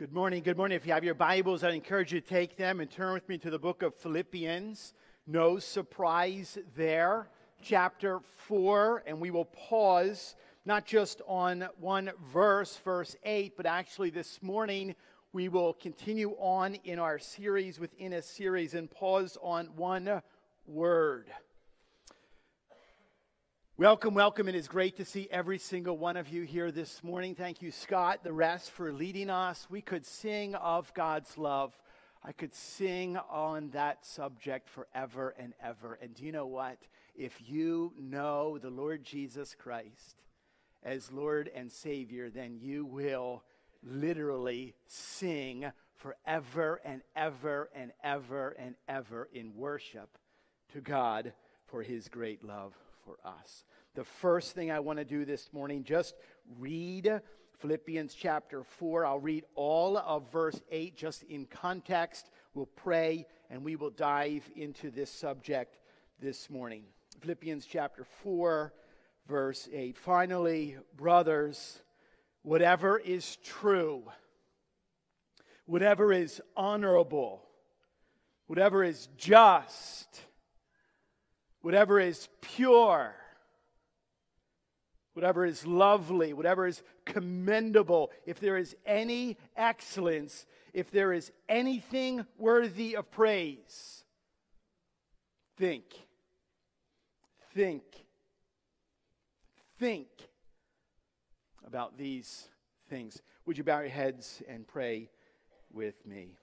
Good morning. Good morning. If you have your Bibles, I encourage you to take them and turn with me to the book of Philippians. No surprise there. Chapter 4, and we will pause not just on one verse, verse 8, but actually this morning we will continue on in our series within a series and pause on one word. Welcome, welcome. It is great to see every single one of you here this morning. Thank you, Scott, the rest, for leading us. We could sing of God's love. I could sing on that subject forever and ever. And do you know what? If you know the Lord Jesus Christ as Lord and Savior, then you will literally sing forever and ever and ever and ever in worship to God for his great love for us. The first thing I want to do this morning, just read Philippians chapter 4. I'll read all of verse 8 just in context. We'll pray and we will dive into this subject this morning. Philippians chapter 4, verse 8. Finally, brothers, whatever is true, whatever is honorable, whatever is just, whatever is pure, whatever is lovely, whatever is commendable, if there is any excellence, if there is anything worthy of praise, think. Think. Think about these things. Would you bow your heads and pray with me?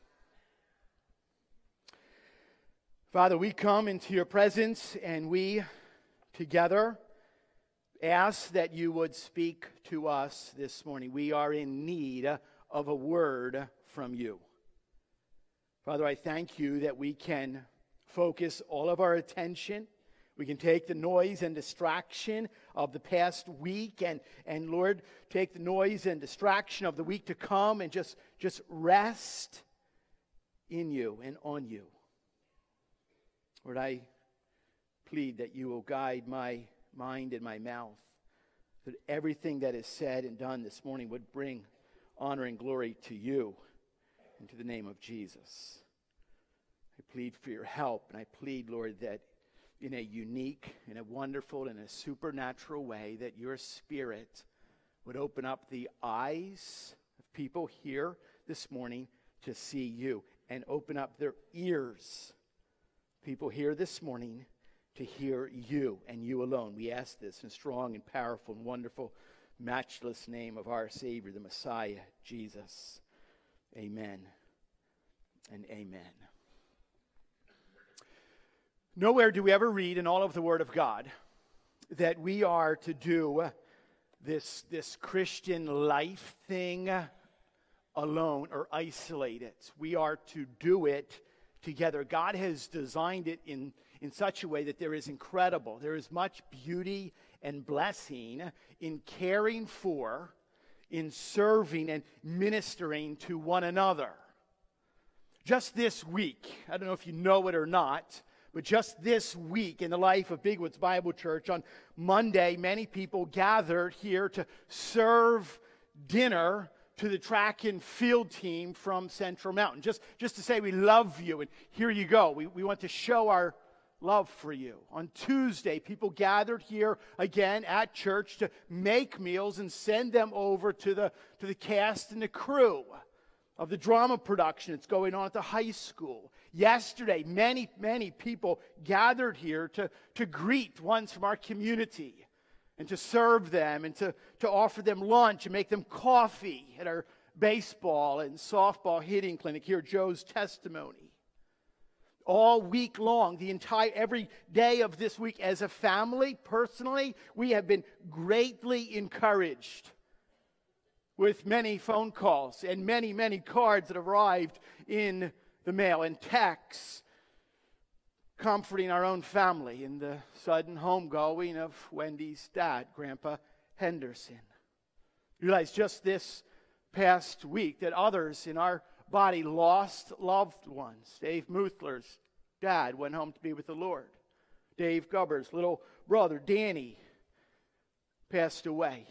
Father, we come into your presence and we together ask that you would speak to us this morning. We are in need of a word from you. Father, I thank you that we can focus all of our attention. We can take the noise and distraction of the past week and, and Lord, take the noise and distraction of the week to come and just, just rest in you and on you. Lord, I plead that you will guide my mind and my mouth, that everything that is said and done this morning would bring honor and glory to you into the name of Jesus. I plead for your help, and I plead, Lord, that in a unique, in a wonderful, in a supernatural way, that your spirit would open up the eyes of people here this morning to see you and open up their ears people here this morning to hear you and you alone. We ask this in strong and powerful and wonderful, matchless name of our Savior, the Messiah, Jesus. Amen and amen. Nowhere do we ever read in all of the Word of God that we are to do this, this Christian life thing alone or isolate it. We are to do it together. God has designed it in, in such a way that there is incredible, there is much beauty and blessing in caring for, in serving, and ministering to one another. Just this week, I don't know if you know it or not, but just this week in the life of Bigwoods Bible Church, on Monday, many people gathered here to serve dinner to the track and field team from Central Mountain. Just, just to say we love you, and here you go. We, we want to show our love for you. On Tuesday, people gathered here again at church to make meals and send them over to the, to the cast and the crew of the drama production that's going on at the high school. Yesterday, many, many people gathered here to, to greet ones from our community and to serve them and to, to offer them lunch and make them coffee at our baseball and softball hitting clinic. Hear Joe's testimony. All week long, the entire, every day of this week, as a family, personally, we have been greatly encouraged with many phone calls and many, many cards that arrived in the mail and texts comforting our own family in the sudden homegoing of Wendy's dad, Grandpa Henderson. realize just this past week that others in our body lost loved ones. Dave Muthler's dad went home to be with the Lord. Dave Gubber's little brother, Danny, passed away.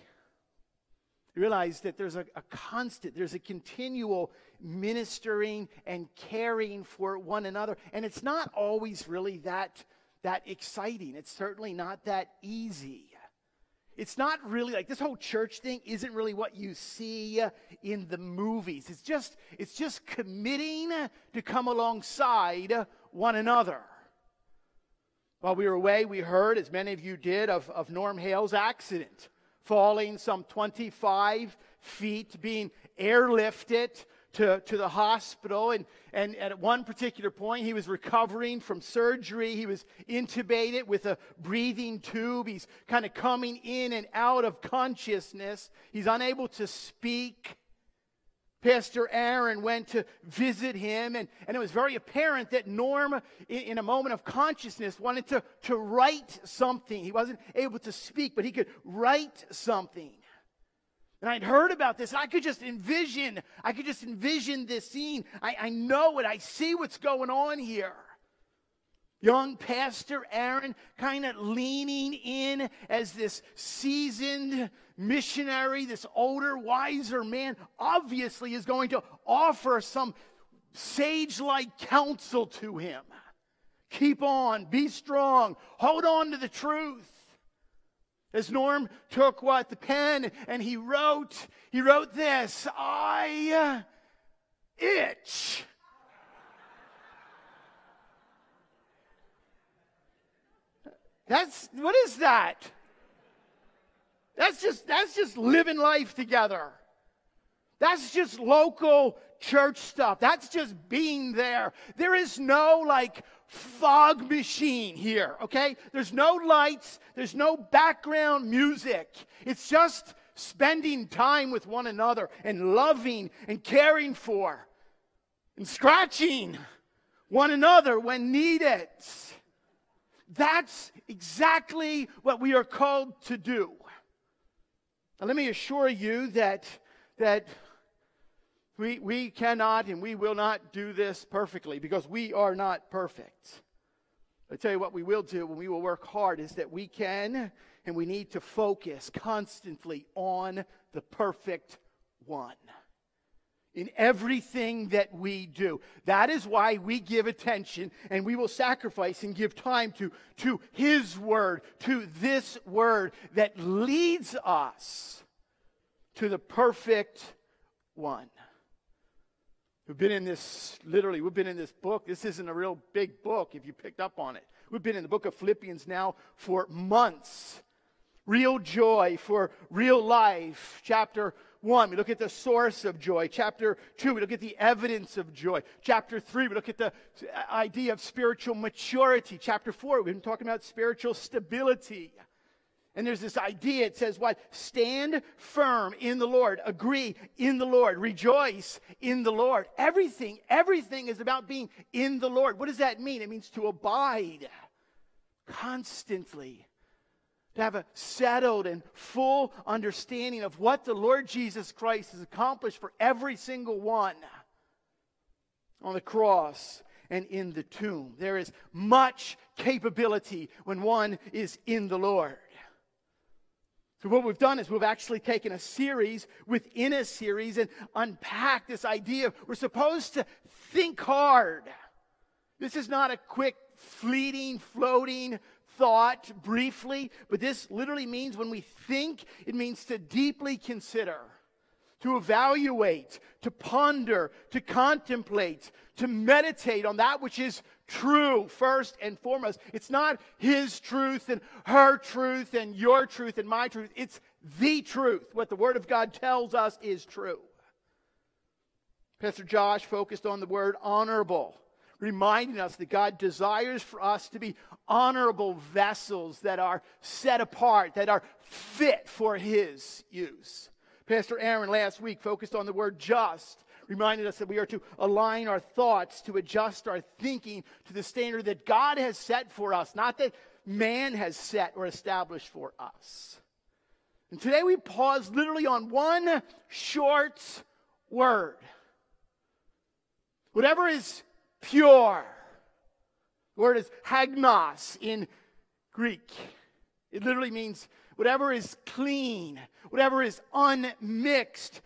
Realize that there's a, a constant, there's a continual ministering and caring for one another. And it's not always really that, that exciting. It's certainly not that easy. It's not really like this whole church thing isn't really what you see in the movies. It's just it's just committing to come alongside one another. While we were away, we heard, as many of you did, of, of Norm Hale's accident, falling some 25 feet, being airlifted to, to the hospital. And, and at one particular point, he was recovering from surgery. He was intubated with a breathing tube. He's kind of coming in and out of consciousness. He's unable to speak. Pastor Aaron went to visit him, and, and it was very apparent that Norm, in, in, a moment of consciousness, wanted to, to write something. He wasn't able to speak, but he could write something. And I'd heard about this, I could just envision, I could just envision this scene. I, I know it, I see what's going on here. Young Pastor Aaron kind of leaning in as this seasoned missionary, this older, wiser man, obviously is going to offer some sage like counsel to him. Keep on, be strong, hold on to the truth. As Norm took what? The pen and he wrote, he wrote this I uh, itch. That's what is that? That's just that's just living life together. That's just local church stuff. That's just being there. There is no like fog machine here, okay? There's no lights, there's no background music. It's just spending time with one another and loving and caring for and scratching one another when needed. That's exactly what we are called to do. Now, let me assure you that, that we, we cannot and we will not do this perfectly because we are not perfect. I tell you what we will do when we will work hard is that we can and we need to focus constantly on the perfect one in everything that we do. That is why we give attention and we will sacrifice and give time to, to His Word, to this Word that leads us to the perfect one. We've been in this, literally, we've been in this book. This isn't a real big book if you picked up on it. We've been in the book of Philippians now for months. Real joy for real life. Chapter 1, we look at the source of joy. Chapter 2, we look at the evidence of joy. Chapter 3, we look at the uh, idea of spiritual maturity. Chapter 4, we've been talking about spiritual stability. And there's this idea, it says what? Stand firm in the Lord, agree in the Lord, rejoice in the Lord. Everything, everything is about being in the Lord. What does that mean? It means to abide constantly, to have a settled and full understanding of what the Lord Jesus Christ has accomplished for every single one on the cross and in the tomb. There is much capability when one is in the Lord. So, what we've done is we've actually taken a series within a series and unpacked this idea. We're supposed to think hard. This is not a quick, fleeting, floating thought briefly, but this literally means when we think, it means to deeply consider, to evaluate, to ponder, to contemplate, to meditate on that which is true first and foremost. It's not his truth and her truth and your truth and my truth. It's the truth. What the Word of God tells us is true. Pastor Josh focused on the word honorable, reminding us that God desires for us to be honorable vessels that are set apart, that are fit for his use. Pastor Aaron last week focused on the word just, reminded us that we are to align our thoughts, to adjust our thinking to the standard that God has set for us, not that man has set or established for us. And today we pause literally on one short word. Whatever is pure. The word is hagnos in Greek. It literally means whatever is clean, whatever is unmixed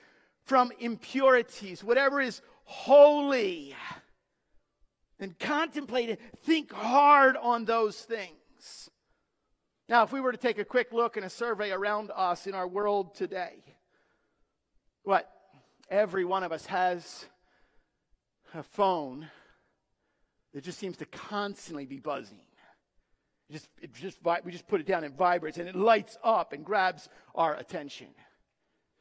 from impurities, whatever is holy. And contemplate and think hard on those things. Now, if we were to take a quick look and a survey around us in our world today, what? Every one of us has a phone that just seems to constantly be buzzing. It just, it just, we just put it down and vibrates and it lights up and grabs our attention.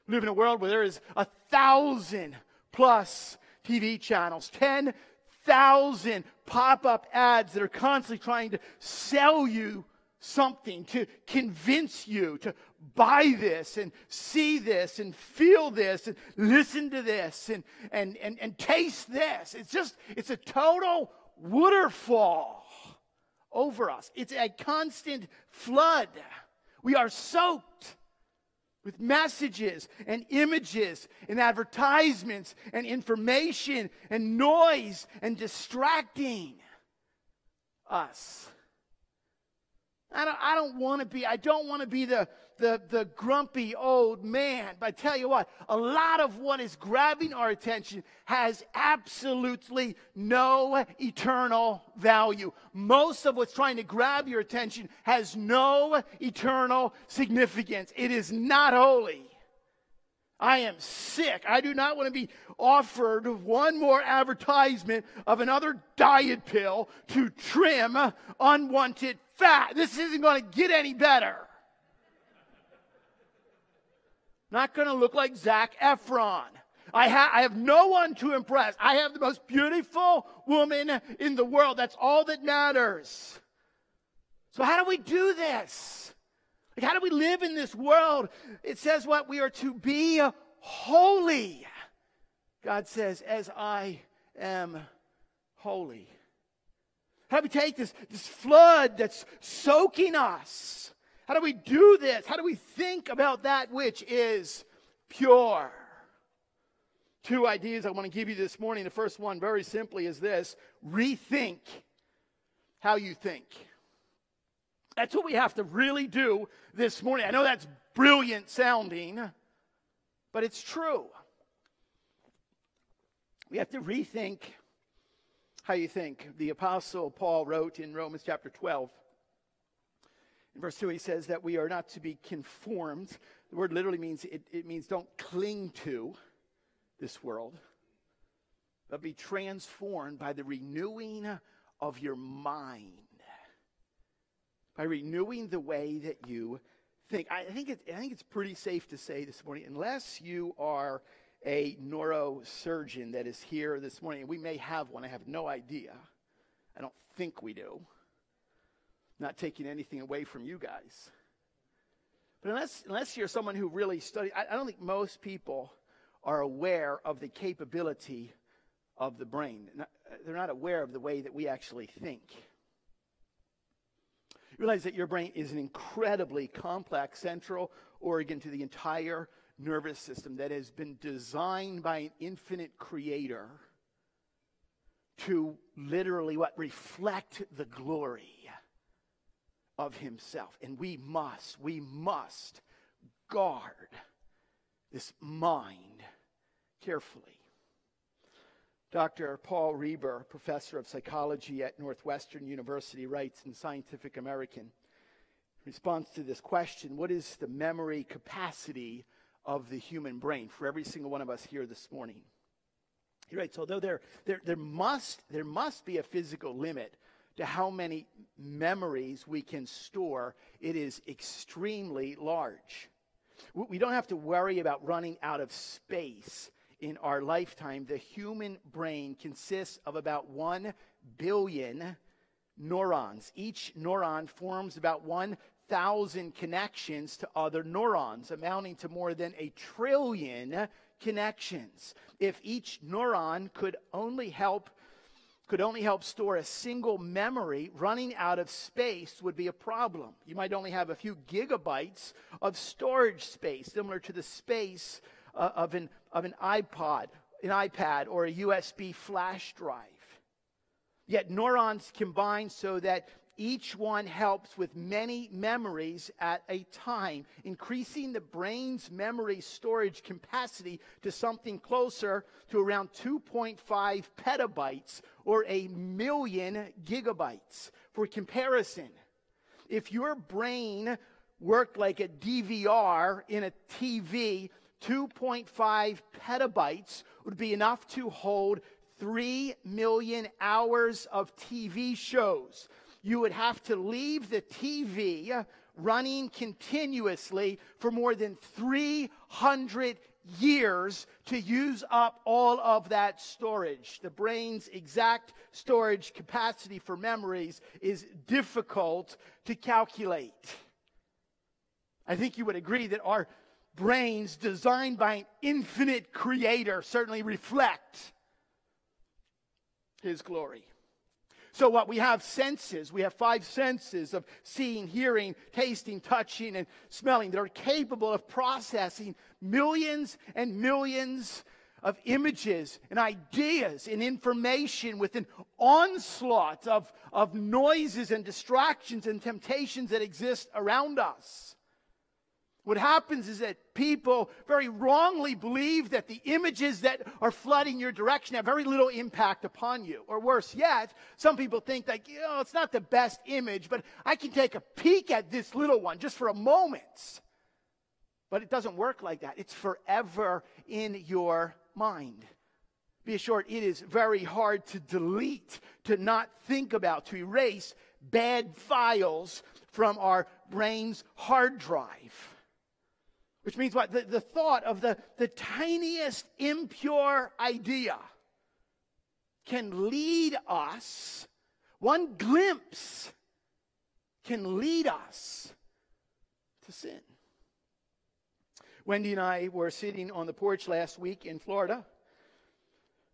We live in a world where there is a thousand plus TV channels, 10,000 pop up ads that are constantly trying to sell you something, to convince you to buy this and see this and feel this and listen to this and, and, and, and taste this. It's just, it's a total waterfall over us. It's a constant flood. We are soaked with messages and images and advertisements and information and noise and distracting us. I don't, I don't want to be, I don't want to be the, the, the grumpy old man. But I tell you what, a lot of what is grabbing our attention has absolutely no eternal value. Most of what's trying to grab your attention has no eternal significance. It is not holy. I am sick. I do not want to be offered one more advertisement of another diet pill to trim unwanted fat. This isn't going to get any better. Not going to look like Zac Efron. I, ha- I have no one to impress. I have the most beautiful woman in the world. That's all that matters. So, how do we do this? Like, how do we live in this world? It says what? We are to be holy. God says, as I am holy. How do we take this, this flood that's soaking us? How do we do this? How do we think about that which is pure? Two ideas I want to give you this morning. The first one, very simply, is this rethink how you think. That's what we have to really do this morning. I know that's brilliant sounding, but it's true. We have to rethink how you think. The Apostle Paul wrote in Romans chapter 12. In verse 2, he says that we are not to be conformed. The word literally means it, it means don't cling to this world, but be transformed by the renewing of your mind. By renewing the way that you think. I think, it, I think it's pretty safe to say this morning, unless you are a neurosurgeon that is here this morning. And we may have one. I have no idea. I don't think we do. Not taking anything away from you guys. But unless, unless you're someone who really studies, I, I don't think most people are aware of the capability of the brain. They're not aware of the way that we actually think. Realize that your brain is an incredibly complex central organ to the entire nervous system that has been designed by an infinite creator to literally what reflect the glory of himself. And we must we must guard this mind carefully Dr. Paul Reber, professor of psychology at Northwestern University, writes in Scientific American, in response to this question, what is the memory capacity of the human brain for every single one of us here this morning. He writes, although there, there, there, must, there must be a physical limit to how many memories we can store, it is extremely large. We don't have to worry about running out of space in our lifetime. The human brain consists of about 1 billion neurons. Each neuron forms about 1 thousand connections to other neurons, amounting to more than a trillion connections. If each neuron could only help could only help store a single memory, running out of space would be a problem. You might only have a few gigabytes of storage space, similar to the space uh, of, an, of an iPod, an iPad, or a USB flash drive. Yet neurons combine so that each one helps with many memories at a time, increasing the brain's memory storage capacity to something closer to around 2.5 petabytes or a million gigabytes. For comparison, if your brain worked like a DVR in a TV, 2.5 petabytes would be enough to hold 3 million hours of TV shows you would have to leave the TV running continuously for more than 300 years to use up all of that storage. The brain's exact storage capacity for memories is difficult to calculate. I think you would agree that our brains, designed by an infinite creator, certainly reflect his glory. So, what we have senses, we have five senses of seeing, hearing, tasting, touching, and smelling that are capable of processing millions and millions of images and ideas and information with an onslaught of, of noises and distractions and temptations that exist around us. What happens is that people very wrongly believe that the images that are flooding your direction have very little impact upon you. Or worse yet, some people think like, you know, it's not the best image, but I can take a peek at this little one just for a moment. But it doesn't work like that. It's forever in your mind. Be assured, it is very hard to delete, to not think about, to erase bad files from our brain's hard drive. Which means what? The, the thought of the, the tiniest impure idea can lead us, one glimpse can lead us to sin. Wendy and I were sitting on the porch last week in Florida.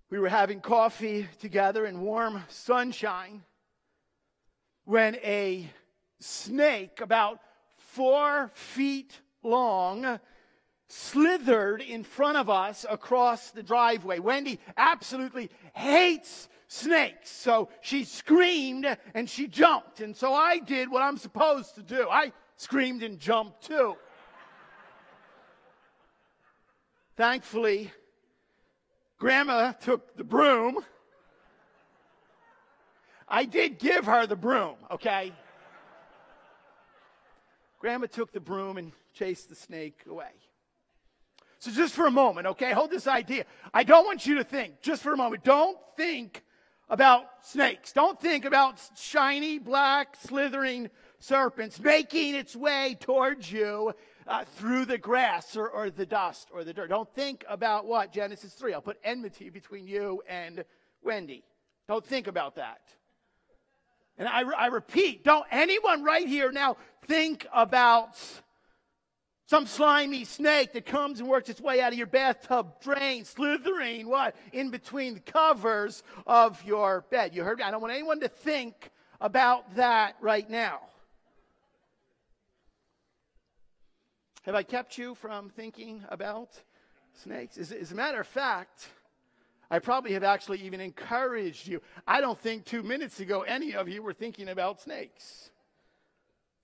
We were having coffee together in warm sunshine when a snake about four feet long slithered in front of us across the driveway. Wendy absolutely hates snakes. So she screamed and she jumped. And so I did what I'm supposed to do. I screamed and jumped too. Thankfully, Grandma took the broom. I did give her the broom, okay? Grandma took the broom and chased the snake away. So, just for a moment, okay, hold this idea. I don't want you to think, just for a moment, don't think about snakes. Don't think about shiny, black, slithering serpents making its way towards you uh, through the grass or, or the dust or the dirt. Don't think about what? Genesis 3. I'll put enmity between you and Wendy. Don't think about that. And I, I repeat, don't anyone right here now think about some slimy snake that comes and works its way out of your bathtub drain, slithering what? In between the covers of your bed. You heard me? I don't want anyone to think about that right now. Have I kept you from thinking about snakes? As, as a matter of fact, I probably have actually even encouraged you. I don't think two minutes ago any of you were thinking about snakes.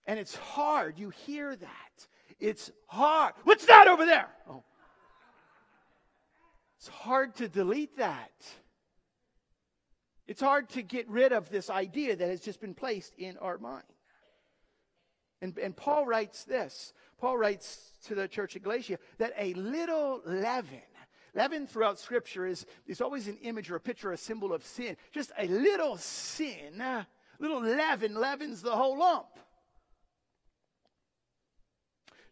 And it's hard. You hear that. It's hard. What's that over there? Oh. It's hard to delete that. It's hard to get rid of this idea that has just been placed in our mind. And, and Paul writes this Paul writes to the church of Galatia that a little leaven, leaven throughout Scripture is, is always an image or a picture, a symbol of sin. Just a little sin, little leaven leavens the whole lump.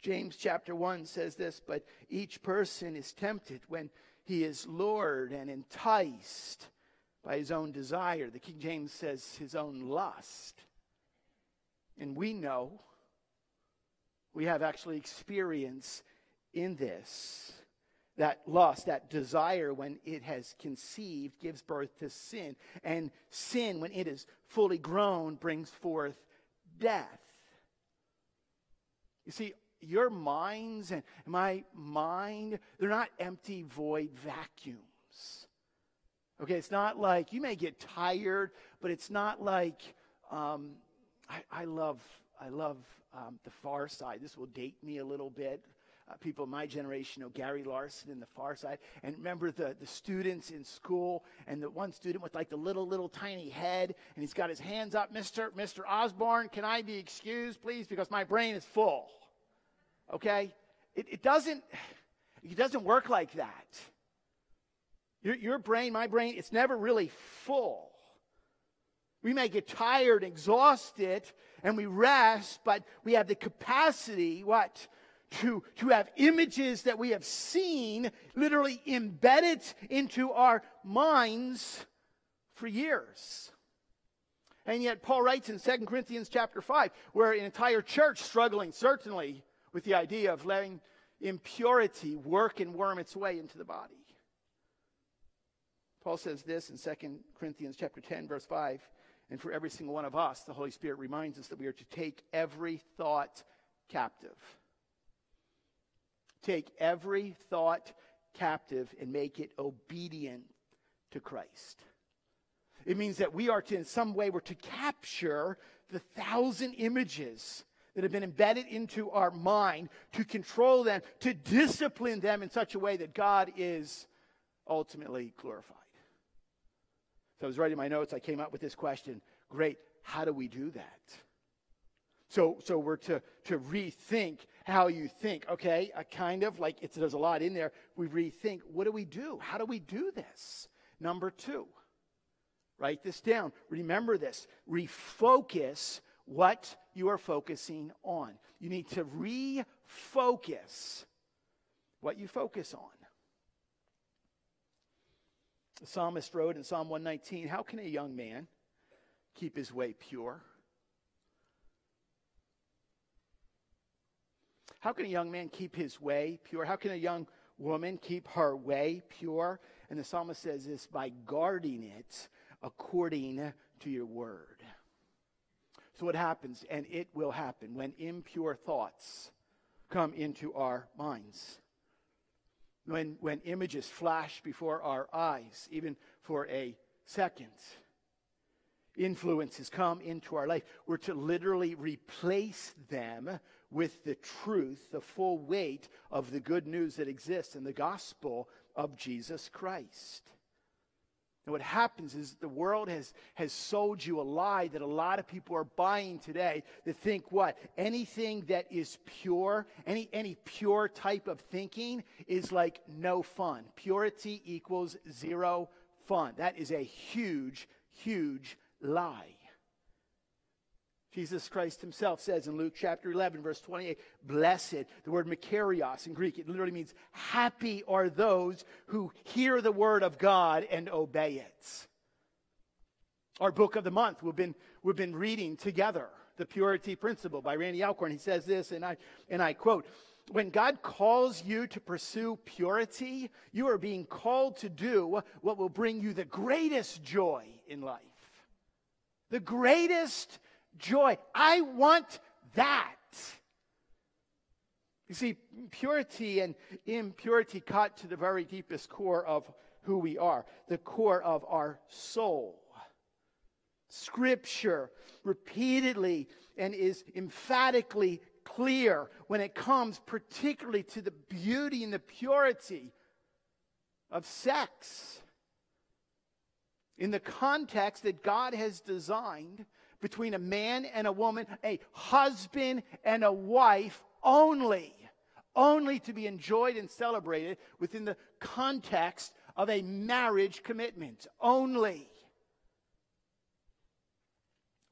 James chapter 1 says this, but each person is tempted when he is lured and enticed by his own desire. The King James says his own lust. And we know, we have actually experience in this. That lust, that desire, when it has conceived, gives birth to sin. And sin, when it is fully grown, brings forth death. You see, your minds and my mind, they're not empty, void vacuums. Okay, it's not like you may get tired, but it's not like um, I, I love, I love um, the far side. This will date me a little bit. Uh, people my generation know Gary Larson in the far side. And remember the, the students in school and the one student with like the little, little tiny head and he's got his hands up. Mr. Mr. Osborne, can I be excused, please? Because my brain is full. Okay? It, it doesn't, it doesn't work like that. Your, your brain, my brain, it's never really full. We may get tired, exhausted, and we rest, but we have the capacity, what? To, to have images that we have seen literally embedded into our minds for years. And yet Paul writes in 2 Corinthians chapter 5, where an entire church struggling certainly with the idea of letting impurity work and worm its way into the body. Paul says this in 2 Corinthians chapter 10 verse 5, and for every single one of us, the Holy Spirit reminds us that we are to take every thought captive. Take every thought captive and make it obedient to Christ. It means that we are to, in some way, we're to capture the thousand images that have been embedded into our mind, to control them, to discipline them in such a way that God is ultimately glorified. So I was writing my notes. I came up with this question. Great. How do we do that? So, so we're to, to rethink how you think. Okay, a kind of like it's, there's a lot in there. We rethink. What do we do? How do we do this? Number two, write this down. Remember this. Refocus what you are focusing on. You need to refocus what you focus on. The psalmist wrote in Psalm 119 How can a young man keep his way pure? How can a young man keep his way pure? How can a young woman keep her way pure? And the psalmist says this by guarding it according to your word. So, what happens, and it will happen, when impure thoughts come into our minds? when, when images flash before our eyes, even for a second. Influences come into our life. We're to literally replace them with the truth, the full weight of the good news that exists in the gospel of Jesus Christ. And what happens is the world has, has sold you a lie that a lot of people are buying today that think what? Anything that is pure, any, any pure type of thinking is like no fun. Purity equals zero fun. That is a huge, huge lie. Jesus Christ himself says in Luke chapter 11, verse 28, blessed, the word makarios in Greek, it literally means happy are those who hear the word of God and obey it. Our book of the month, we've been, we've been reading together, The Purity Principle by Randy Alcorn. He says this, and I, and I quote, when God calls you to pursue purity, you are being called to do what will bring you the greatest joy in life. The greatest joy. I want that. You see, purity and impurity cut to the very deepest core of who we are, the core of our soul. Scripture repeatedly and is emphatically clear when it comes particularly to the beauty and the purity of sex. In the context that God has designed between a man and a woman, a husband and a wife only, only to be enjoyed and celebrated within the context of a marriage commitment only.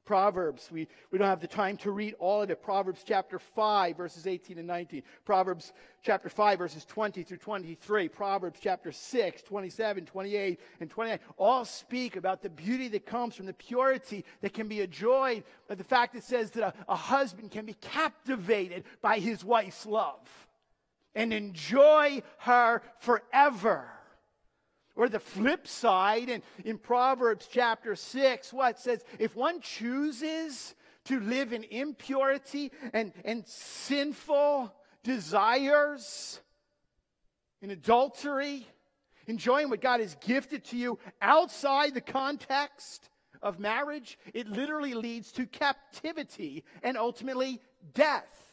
Proverbs. We, we don't have the time to read all of it. Proverbs chapter 5, verses 18 and 19. Proverbs chapter 5, verses 20 through 23. Proverbs chapter 6, 27, 28, and 29 all speak about the beauty that comes from the purity that can be enjoyed by the fact it says that a, a husband can be captivated by his wife's love and enjoy her forever. Or the flip side, in, in Proverbs chapter 6, what says, if one chooses to live in impurity and, and sinful desires, in adultery, enjoying what God has gifted to you outside the context of marriage, it literally leads to captivity and ultimately death.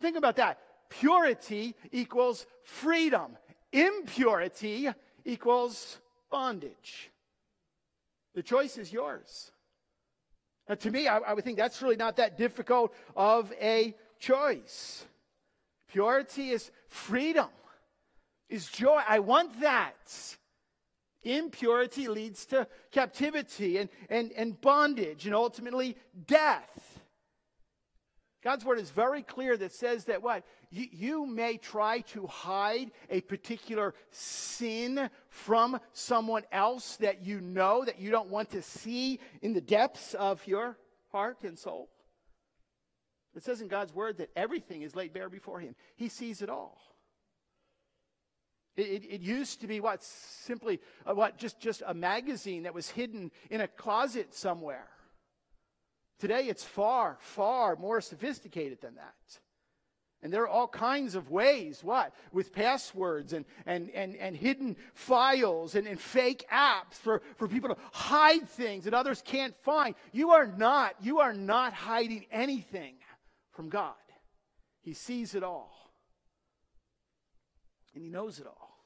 Think about that. Purity equals freedom, impurity equals bondage. The choice is yours. Now, to me, I, I would think that's really not that difficult of a choice. Purity is freedom, is joy. I want that. Impurity leads to captivity and, and, and bondage and ultimately death. God's word is very clear that says that what? You, you, may try to hide a particular sin from someone else that you know that you don't want to see in the depths of your heart and soul. It says in God's word that everything is laid bare before him. He sees it all. It, it, used to be what? Simply uh, what? Just, just a magazine that was hidden in a closet somewhere. Today it's far, far more sophisticated than that. And there are all kinds of ways, what? With passwords and, and, and, and hidden files and, and fake apps for, for people to hide things that others can't find. You are not, you are not hiding anything from God. He sees it all. And he knows it all.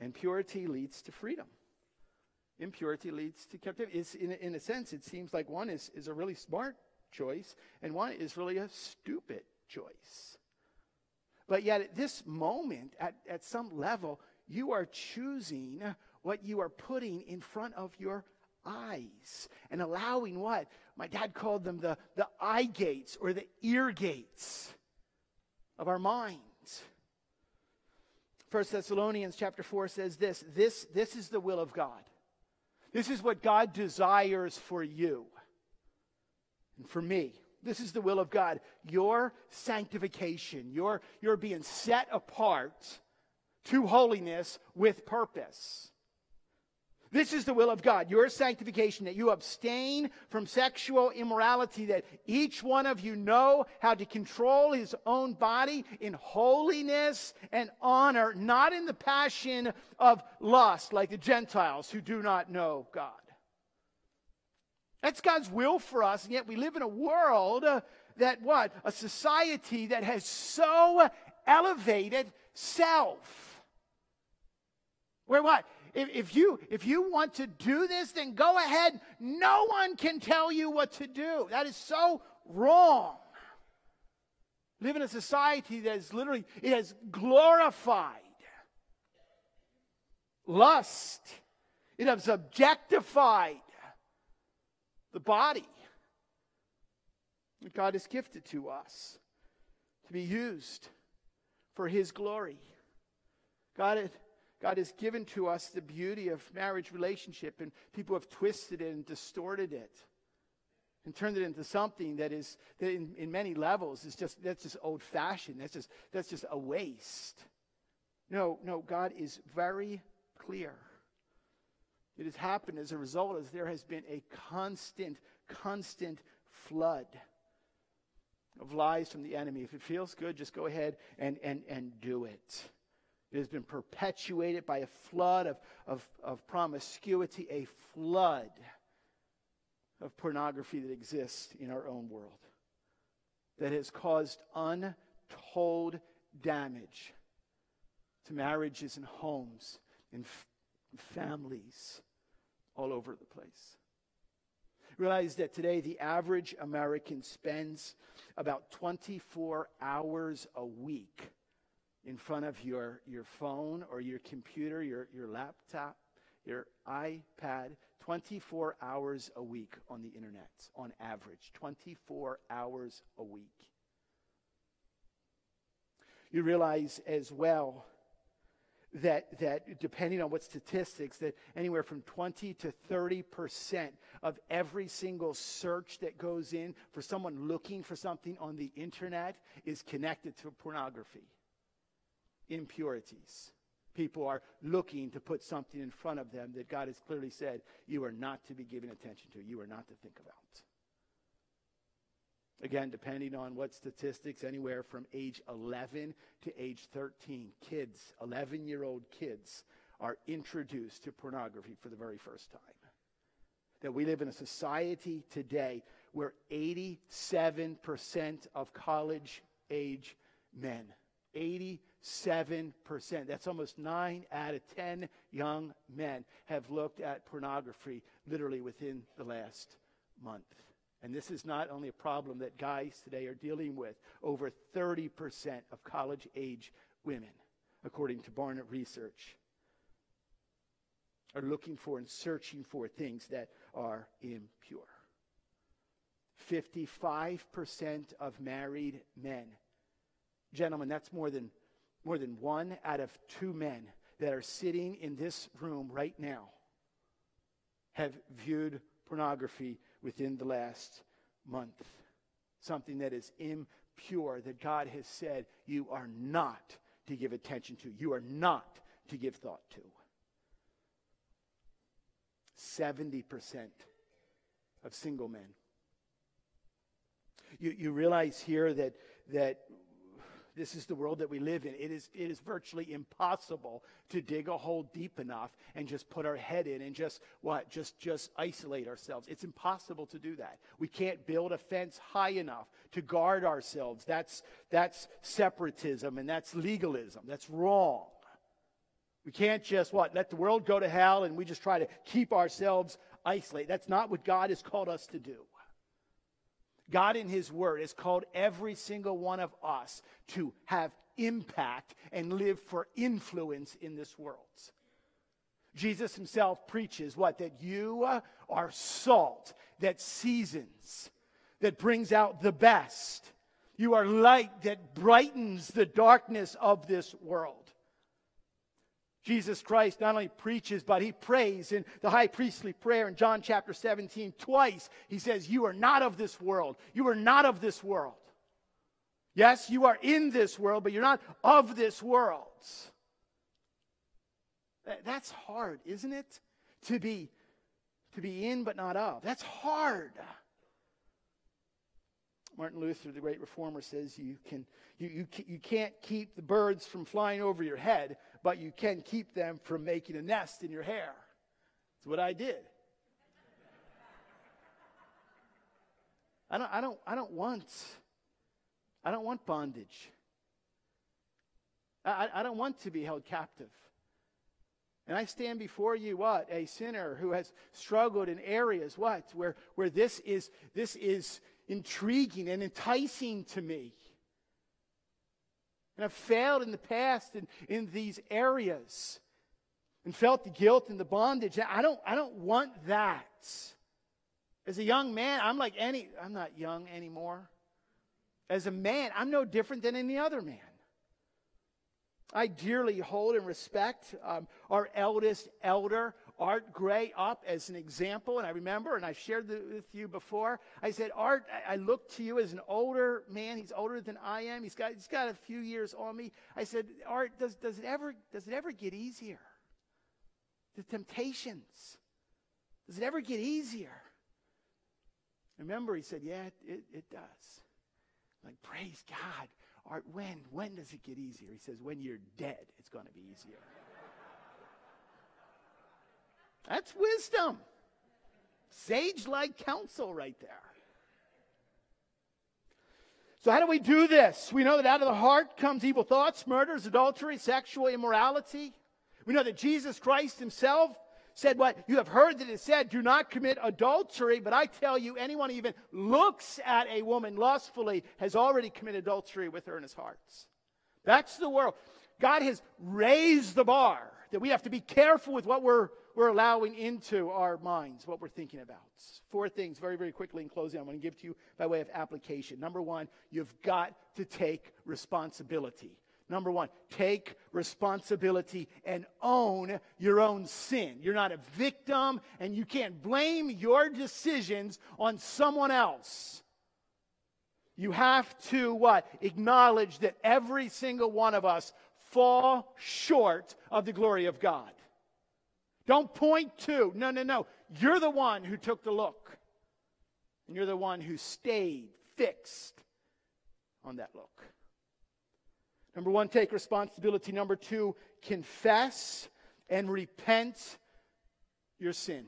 And purity leads to freedom impurity leads to captivity. It's, in, in a sense, it seems like one is, is a really smart choice and one is really a stupid choice. But yet, at this moment, at, at some level, you are choosing what you are putting in front of your eyes and allowing what? My dad called them the, the eye gates or the ear gates of our minds. 1 Thessalonians chapter 4 says this, this this is the will of God this is what God desires for you and for me. This is the will of God. Your sanctification, your, your being set apart to holiness with purpose. This is the will of God, your sanctification, that you abstain from sexual immorality, that each one of you know how to control his own body in holiness and honor, not in the passion of lust like the Gentiles who do not know God. That's God's will for us, and yet we live in a world uh, that what? A society that has so elevated self. Where what? if, if, you, if you want to do this, then go ahead. No one can tell you what to do. That is so wrong. Live in a society that is literally, it has glorified lust. It has objectified the body that God has gifted to us to be used for His glory. God God has given to us the beauty of marriage relationship, and people have twisted it and distorted it and turned it into something that is, that in, in many levels, is just, that's just old fashioned. That's just, that's just a waste. No, no, God is very clear. It has happened as a result as there has been a constant, constant flood of lies from the enemy. If it feels good, just go ahead and, and, and do it. It has been perpetuated by a flood of, of, of promiscuity, a flood of pornography that exists in our own world that has caused untold damage to marriages and homes and f- families all over the place. Realize that today the average American spends about 24 hours a week in front of your, your phone or your computer, your, your laptop, your iPad 24 hours a week on the internet, on average. 24 hours a week. You realize as well that, that depending on what statistics, that anywhere from 20 to 30 percent of every single search that goes in for someone looking for something on the internet is connected to pornography impurities. People are looking to put something in front of them that God has clearly said you are not to be giving attention to, you are not to think about. Again, depending on what statistics, anywhere from age 11 to age 13, kids, 11 year old kids, are introduced to pornography for the very first time. That we live in a society today where 87% of college age men, 87%, that's almost 9 out of 10 young men have looked at pornography literally within the last month. And this is not only a problem that guys today are dealing with. Over 30% of college age women, according to Barna Research, are looking for and searching for things that are impure. 55% of married men. Gentlemen, that's more than, more than one out of two men that are sitting in this room right now have viewed pornography within the last month. Something that is impure, that God has said you are not to give attention to, you are not to give thought to. 70% of single men. You, you realize here that, that this is the world that we live in. It is, it is virtually impossible to dig a hole deep enough and just put our head in and just what? Just just isolate ourselves. It's impossible to do that. We can't build a fence high enough to guard ourselves. That's that's separatism and that's legalism. That's wrong. We can't just what? Let the world go to hell and we just try to keep ourselves isolated. That's not what God has called us to do. God in His Word has called every single one of us to have impact and live for influence in this world. Jesus Himself preaches what? That you are salt that seasons, that brings out the best. You are light that brightens the darkness of this world. Jesus Christ not only preaches, but he prays in the high priestly prayer in John chapter 17 twice. He says, You are not of this world. You are not of this world. Yes, you are in this world, but you're not of this world. That's hard, isn't it? To be, to be in but not of. That's hard. Martin Luther, the great reformer, says you, can, you, you, you can't keep the birds from flying over your head, but you can keep them from making a nest in your hair. That's what I did. I don't, I don't, I don't want, I don't want bondage. I, I don't want to be held captive. And I stand before you, what? A sinner who has struggled in areas, what? Where, where this is, this is intriguing and enticing to me. And I've failed in the past in, in these areas and felt the guilt and the bondage. I don't, I don't want that. As a young man, I'm like any, I'm not young anymore. As a man, I'm no different than any other man. I dearly hold and respect um, our eldest elder, Art Gray up as an example, and I remember, and I shared with you before. I said, Art, I look to you as an older man. He's older than I am. He's got, he's got a few years on me. I said, Art, does, does, it ever, does it ever get easier? The temptations, does it ever get easier? Remember, he said, Yeah, it, it does. I'm like, praise God. Art, when? When does it get easier? He says, when you're dead, it's going to be easier. That's wisdom. Sage like counsel right there. So, how do we do this? We know that out of the heart comes evil thoughts, murders, adultery, sexual immorality. We know that Jesus Christ himself said what? You have heard that it said, do not commit adultery, but I tell you, anyone even looks at a woman lustfully has already committed adultery with her in his heart. That's the world. God has raised the bar that we have to be careful with what we're we're allowing into our minds, what we're thinking about. Four things, very, very quickly in closing, I'm going to give to you by way of application. Number one, you've got to take responsibility. Number one, take responsibility and own your own sin. You're not a victim, and you can't blame your decisions on someone else. You have to what? Acknowledge that every single one of us fall short of the glory of God. Don't point to. No, no, no. You're the one who took the look. And you're the one who stayed fixed on that look. Number one, take responsibility. Number two, confess and repent your sin.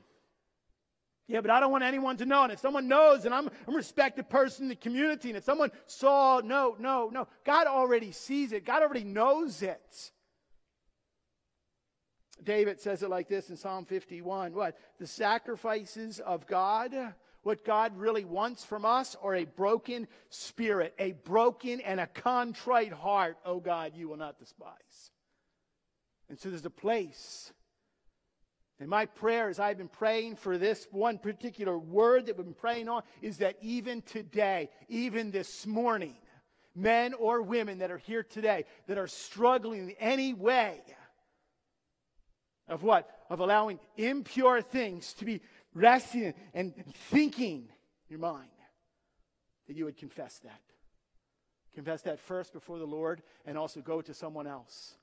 Yeah, but I don't want anyone to know. And if someone knows, and I'm, a respected person in the community, and if someone saw, no, no, no. God already sees it, God already knows it. David says it like this in Psalm 51 What? The sacrifices of God, what God really wants from us, are a broken spirit, a broken and a contrite heart, oh God, you will not despise. And so there's a place and my prayer, as I've been praying for this one particular word that we've been praying on, is that even today, even this morning, men or women that are here today that are struggling in any way of what? Of allowing impure things to be resting and thinking your mind, that you would confess that. Confess that first before the Lord and also go to someone else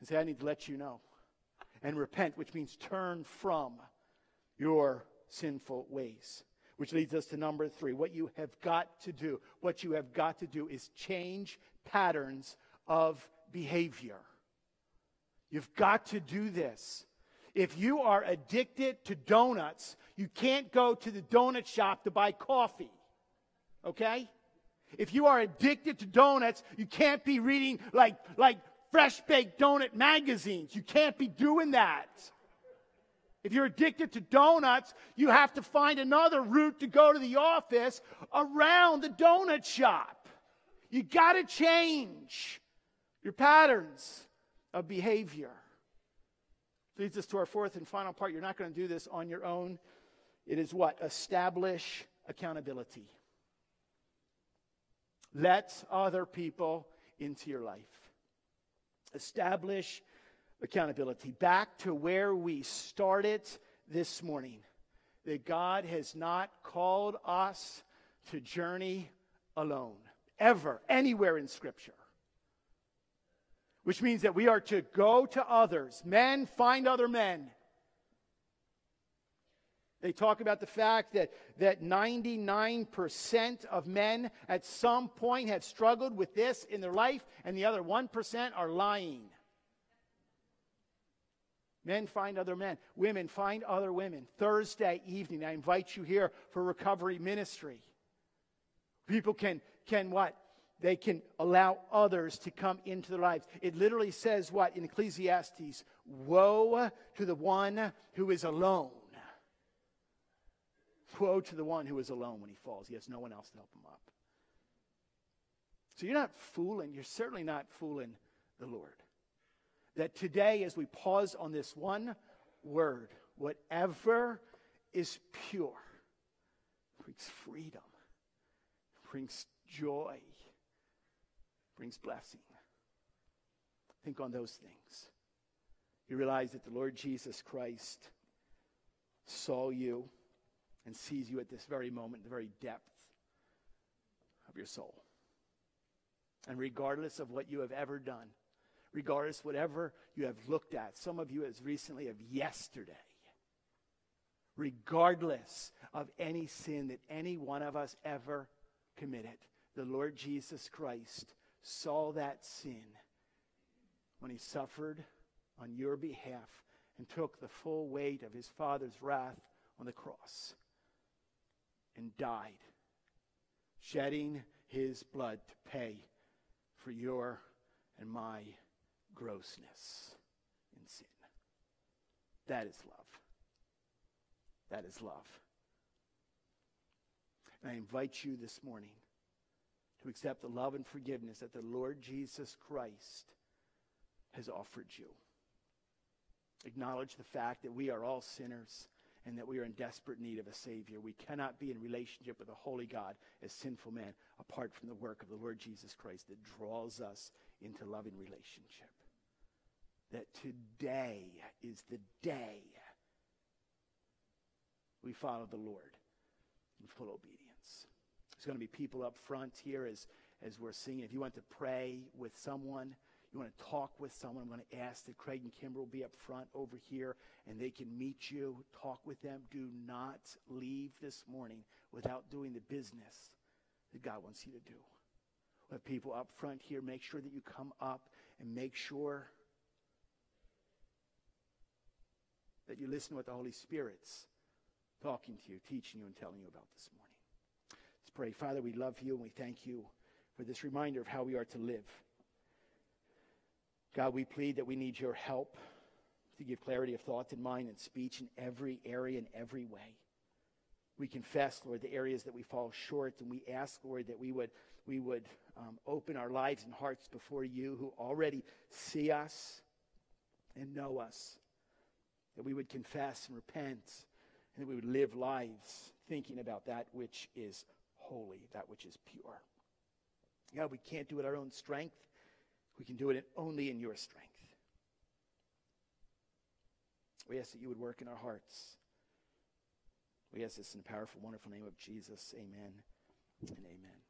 and say, I need to let you know and repent, which means turn from your sinful ways. Which leads us to number three. What you have got to do, what you have got to do is change patterns of behavior. You've got to do this. If you are addicted to donuts, you can't go to the donut shop to buy coffee. Okay? If you are addicted to donuts, you can't be reading like, like fresh baked donut magazines. You can't be doing that. If you're addicted to donuts, you have to find another route to go to the office around the donut shop. You got to change your patterns of behavior. Leads us to our fourth and final part. You're not going to do this on your own. It is what? Establish accountability. Let other people into your life establish accountability. Back to where we started this morning that God has not called us to journey alone, ever, anywhere in Scripture. Which means that we are to go to others. Men find other men. They talk about the fact that, that 99% of men at some point have struggled with this in their life, and the other 1% are lying. Men find other men. Women find other women. Thursday evening, I invite you here for recovery ministry. People can, can what? They can allow others to come into their lives. It literally says what in Ecclesiastes? Woe to the one who is alone Woe to the one who is alone when he falls. He has no one else to help him up. So you're not fooling, you're certainly not fooling the Lord. That today, as we pause on this one word, whatever is pure brings freedom, brings joy, brings blessing. Think on those things. You realize that the Lord Jesus Christ saw you and sees you at this very moment, the very depth of your soul. And regardless of what you have ever done, regardless whatever you have looked at, some of you as recently of yesterday, regardless of any sin that any one of us ever committed, the Lord Jesus Christ saw that sin when he suffered on your behalf and took the full weight of his Father's wrath on the cross and died, shedding his blood to pay for your and my grossness in sin. That is love. That is love. And I invite you this morning to accept the love and forgiveness that the Lord Jesus Christ has offered you. Acknowledge the fact that we are all sinners and that we are in desperate need of a Savior. We cannot be in relationship with a holy God as sinful men apart from the work of the Lord Jesus Christ that draws us into loving relationship. That today is the day we follow the Lord in full obedience. There's going to be people up front here as, as we're singing. If you want to pray with someone, you want to talk with someone, I'm going to ask that Craig and Kimber will be up front over here and they can meet you, talk with them. Do not leave this morning without doing the business that God wants you to do. We have people up front here. Make sure that you come up and make sure that you listen to what the Holy Spirit's talking to you, teaching you, and telling you about this morning. Pray. Father, we love you and we thank you for this reminder of how we are to live. God, we plead that we need your help to give clarity of thought and mind and speech in every area, in every way. We confess, Lord, the areas that we fall short, and we ask, Lord, that we would, we would um, open our lives and hearts before you who already see us and know us. That we would confess and repent, and that we would live lives thinking about that which is holy, that which is pure. God, we can't do it our own strength. We can do it only in your strength. We ask that you would work in our hearts. We ask this in the powerful, wonderful name of Jesus. Amen and amen.